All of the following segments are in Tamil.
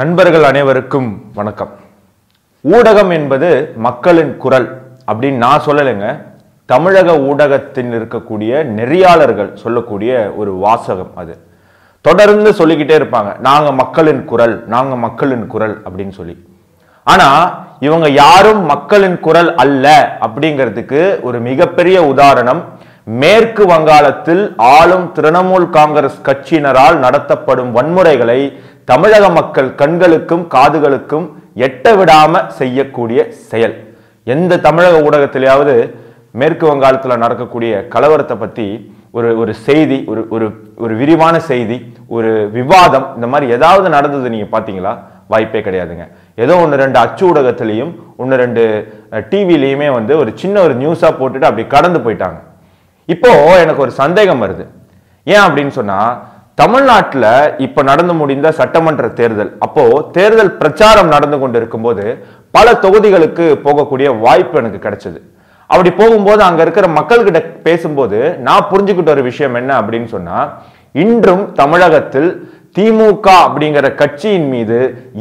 நண்பர்கள் அனைவருக்கும் வணக்கம். ஊடகம் என்பது மக்களின் குரல் அப்படின்னு நான் சொல்லலைங்க. தமிழக ஊடகத்தில் இருக்கக்கூடிய நெறியாளர்கள் சொல்லக்கூடிய ஒரு வாசகம் அது. தொடர்ந்து சொல்லிக்கிட்டே இருப்பாங்க. நாங்கள் மக்களின் குரல் நாங்கள் மக்களின் குரல் அப்படின்னு சொல்லி. ஆனால் இவங்க யாரும் மக்களின் குரல் அல்ல அப்படிங்கிறதுக்கு ஒரு மிகப்பெரிய உதாரணம் மேற்கு வங்காளத்தில் ஆளும் திரிணாமுல் காங்கிரஸ் கட்சியினரால் நடத்தப்படும் வன்முறைகளை தமிழக மக்கள் கண்களுக்கும் காதுகளுக்கும் எட்ட விடாம செய்யக்கூடிய செயல். எந்த தமிழக ஊடகத்திலேயாவது மேற்கு வங்காளத்தில் நடக்கக்கூடிய கலவரத்தை பத்தி ஒரு ஒரு செய்தி ஒரு ஒரு ஒரு விரிவான செய்தி ஒரு விவாதம் இந்த மாதிரி ஏதாவது நடந்தது நீங்க பாத்தீங்களா? வாய்ப்பே கிடையாதுங்க. ஏதோ ஒன்று ரெண்டு அச்சு ஊடகத்திலையும் ஒன்று ரெண்டு டிவிலையுமே வந்து ஒரு சின்ன ஒரு நியூஸாக போட்டுட்டு அப்படி கடந்து போயிட்டாங்க. இப்போ எனக்கு ஒரு சந்தேகம் வருது. ஏன் அப்படின்னு சொன்னா தமிழ்நாட்டில் இப்போ நடந்து முடிந்த சட்டமன்ற தேர்தல். அப்போ தேர்தல் பிரச்சாரம் நடந்து கொண்டு இருக்கும்போது பல தொகுதிகளுக்கு போகக்கூடிய வாய்ப்பு எனக்கு கிடைச்சது. அப்படி போகும்போது அங்க இருக்கிற மக்கள்கிட்ட பேசும்போது நான் புரிஞ்சுக்கிட்ட ஒரு விஷயம் என்ன அப்படின்னு சொன்னா இன்றும் தமிழகத்தில் திமுக அப்படிங்கிற கட்சியின் மீது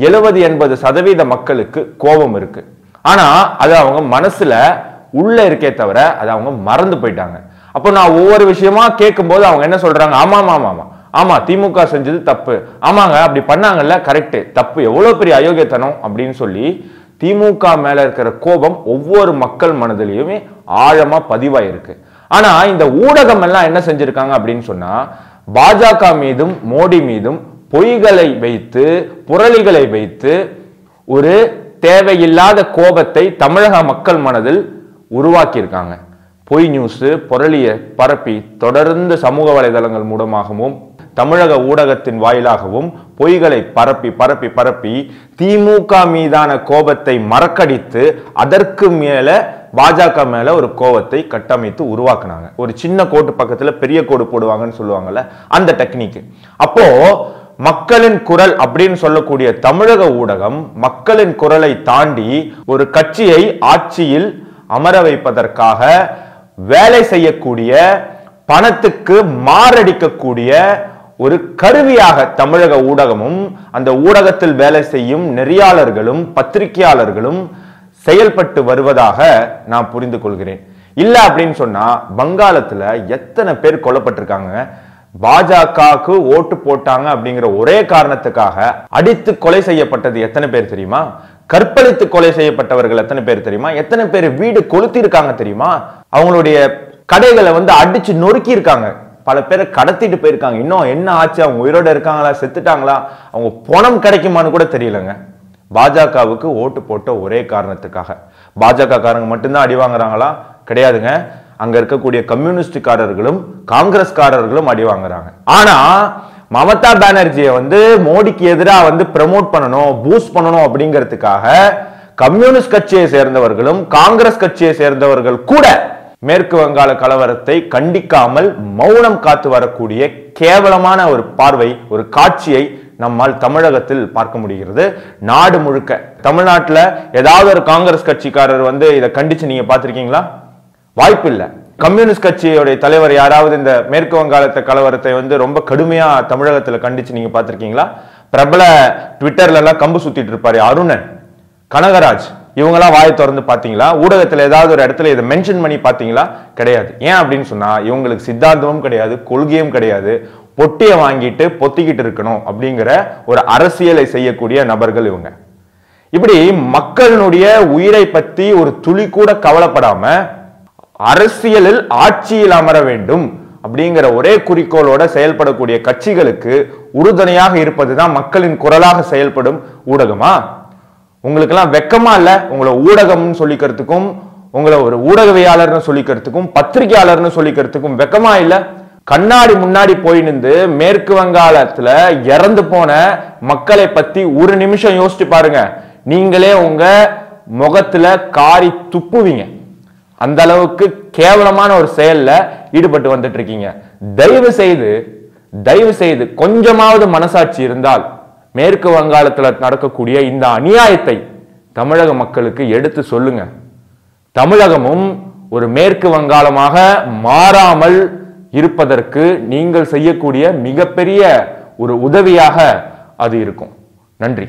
எழுபது எண்பது சதவீத மக்களுக்கு கோபம் இருக்கு. ஆனா அது அவங்க மனசுல உள்ள இருக்கே தவிர அது அவங்க மறந்து போயிட்டாங்க. அப்போ நான் ஒவ்வொரு விஷயமா கேட்கும்போது அவங்க என்ன சொல்றாங்க? ஆமா ஆமா ஆமா ஆமா திமுக செஞ்சது தப்பு. ஆமாங்க அப்படி பண்ணாங்கல்ல கரெக்ட் தப்பு எவ்வளவு பெரிய அயோக்கியத்தனம் அப்படின்னு சொல்லி திமுக மேல இருக்கிற கோபம் ஒவ்வொரு மக்கள் மனதிலையுமே ஆழமா பதிவாயிருக்கு. ஆனா இந்த ஊடகம் எல்லாம் என்ன செஞ்சிருக்காங்க அப்படின்னு சொன்னா பாஜக மீதும் மோடி மீதும் பொய்களை வைத்து புரளிகளை வைத்து ஒரு தேவையில்லாத கோபத்தை தமிழக மக்கள் மனதில் உருவாக்கியிருக்காங்க. பொய் நியூஸ் புரளியை பரப்பி தொடர்ந்து சமூக வலைதளங்கள் மூலமாகவும் தமிழக ஊடகத்தின் வாயிலாகவும் பொய்களை பரப்பி பரப்பி பரப்பி திமுக மீதான கோபத்தை மறக்கடித்து அதற்கு மேல பாஜக மேல ஒரு கோபத்தை கட்டமைத்து உருவாக்குனாங்க. ஒரு சின்ன கோட்டு பக்கத்துல பெரிய கோடு போடுவாங்கன்னு சொல்லுவாங்கல்ல அந்த டெக்னிக். அப்போ மக்களின் குரல் அப்படின்னு சொல்லக்கூடிய தமிழக ஊடகம் மக்களின் குரலை தாண்டி ஒரு கட்சியை ஆட்சியில் அமர வைப்பதற்காக வேலை செய்யக்கூடிய பணத்துக்கு மாரடிக்கக்கூடிய ஒரு கருவியாக தமிழக ஊடகமும் அந்த ஊடகத்தில் வேலை செய்யும் நெறியாளர்களும் பத்திரிகையாளர்களும் செயல்பட்டு வருவதாக நான் புரிந்து கொள்கிறேன். இல்ல அப்படின்னு சொன்னா வங்காளத்துல எத்தனை பேர் கொல்லப்பட்டிருக்காங்க? பாஜகவுக்கு ஓட்டு போட்டாங்க அப்படிங்கிற ஒரே காரணத்துக்காக அடித்து கொலை செய்யப்பட்டது எத்தனை பேர் தெரியுமா? கற்பழித்து கொலை செய்யப்பட்டவர்கள் எத்தனை பேர் தெரியுமா? எத்தனை பேர் வீடு கொளுத்தி இருக்காங்க தெரியுமா? அவங்களுடைய கடைகளை வந்து அடிச்சு நொறுக்கி இருக்காங்க பல பேரை கடத்திட்டு போயிருக்காங்க. இன்னும் என்ன ஆச்சு? அவங்க உயிரோட இருக்காங்களா? செத்துட்டாங்களா? அவங்க பணம் கிடைக்குமான்னு கூட தெரியலங்க. பாஜகவுக்கு ஓட்டு போட்ட ஒரே காரணத்துக்காக. பாஜக காரங்க மட்டும்தான் அடி வாங்குறாங்களா? கிடையாதுங்க. அங்க இருக்கக்கூடிய கம்யூனிஸ்டுக்காரர்களும் காங்கிரஸ்காரர்களும் அடி வாங்குறாங்க. ஆனா மமதா பானர்ஜியை வந்து மோடிக்கு எதிராக வந்து ப்ரமோட் பண்ணணும் பூஸ்ட் பண்ணணும் அப்படிங்கிறதுக்காக கம்யூனிஸ்ட் கட்சியை சேர்ந்தவர்களும் காங்கிரஸ் கட்சியை சேர்ந்தவர்கள் கூட மேற்கு வங்காள கலவரத்தை கண்டிக்காமல் மௌனம் காத்து வரக்கூடிய கேவலமான ஒரு பார்வை ஒரு காட்சியை நம்மால் தமிழகத்தில் பார்க்க முடிகிறது. நாடு முழுக்க. தமிழ்நாட்டில் ஏதாவது ஒரு காங்கிரஸ் கட்சிக்காரர் வந்து இதை கண்டிச்சு நீங்க பார்த்துருக்கீங்களா? வாய்ப்பு இல்லை கம்யூனிஸ்ட் கட்சியுடைய தலைவர் யாராவது இந்த மேற்கு வங்காளத்தை கலவரத்தை வந்து ரொம்ப கடுமையா தமிழகத்தில் கண்டிச்சு நீங்க பார்த்துருக்கீங்களா? பிரபல ட்விட்டர்ல எல்லாம் கம்பு சுத்திட்டு இருப்பாரு அருணன். கனகராஜ். இவங்களாம் வாயை திறந்து பார்த்தீங்களா? ஊடகத்தில் ஏதாவது ஒரு இடத்துல இதை மென்ஷன் பண்ணி பார்த்தீங்களா? கிடையாது. ஏன் அப்படின்னு சொன்னால் இவங்களுக்கு சித்தாந்தமும் கிடையாது கொள்கையும் கிடையாது. பொட்டியை வாங்கிட்டு பொத்திக்கிட்டு இருக்கணும் அப்படிங்கிற ஒரு அரசியலை செய்யக்கூடிய நபர்கள் இவங்க. இப்படி மக்களினுடைய உயிரை பற்றி ஒரு துளி கூட கவலைப்படாம அரசியலில் ஆட்சியில் அமர வேண்டும் அப்படிங்கிற ஒரே குறிக்கோளோட செயல்படக்கூடிய கட்சிகளுக்கு உறுதுணையாக இருப்பதுதான் மக்களின் குரலாக செயல்படும் ஊடகமா? உங்களுக்கெல்லாம் வெக்கமா இல்ல உங்களை ஊடகம்னு சொல்லிக்கிறதுக்கும் உங்களை ஒரு ஊடகவியாளர்னு சொல்லிக்கிறதுக்கும் பத்திரிகையாளர்னு சொல்லிக்கிறதுக்கும் வெக்கமா இல்ல. கண்ணாடி முன்னாடி போய் நின்று மேற்கு வங்காளத்துல இறந்து போன மக்களை பத்தி ஒரு நிமிஷம் யோசிச்சு பாருங்க. நீங்களே உங்க முகத்துல காரி துப்புவீங்க. அந்த அளவுக்கு கேவலமான ஒரு செயல்ல ஈடுபட்டு வந்துட்டு இருக்கீங்க. தயவு செய்து தயவு செய்து கொஞ்சமாவது மனசாட்சி இருந்தால் மேற்கு வங்காளத்தில் நடக்கக்கூடிய இந்த அநியாயத்தை தமிழக மக்களுக்கு எடுத்து சொல்லுங்க. தமிழகமும் ஒரு மேற்கு வங்காளமாக மாறாமல் இருப்பதற்கு நீங்கள் செய்யக்கூடிய மிகப்பெரிய ஒரு உதவியாக அது இருக்கும். நன்றி.